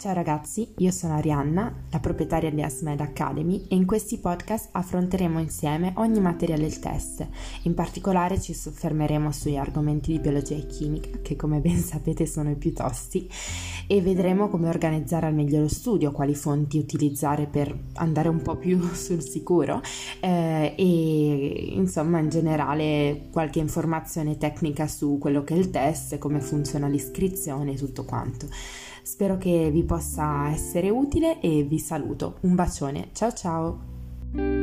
Ciao ragazzi, io sono Arianna, la proprietaria di Asmed Academy e in questi podcast affronteremo insieme ogni materiale del test. In particolare ci soffermeremo sugli argomenti di biologia e chimica, che come ben sapete sono i più tosti, e vedremo come organizzare al meglio lo studio, quali fonti utilizzare per andare un po' più sul sicuro eh, e insomma in generale qualche informazione tecnica su quello che è il test, come funziona l'iscrizione e tutto quanto. Spero che vi possa essere utile e vi saluto. Un bacione, ciao ciao!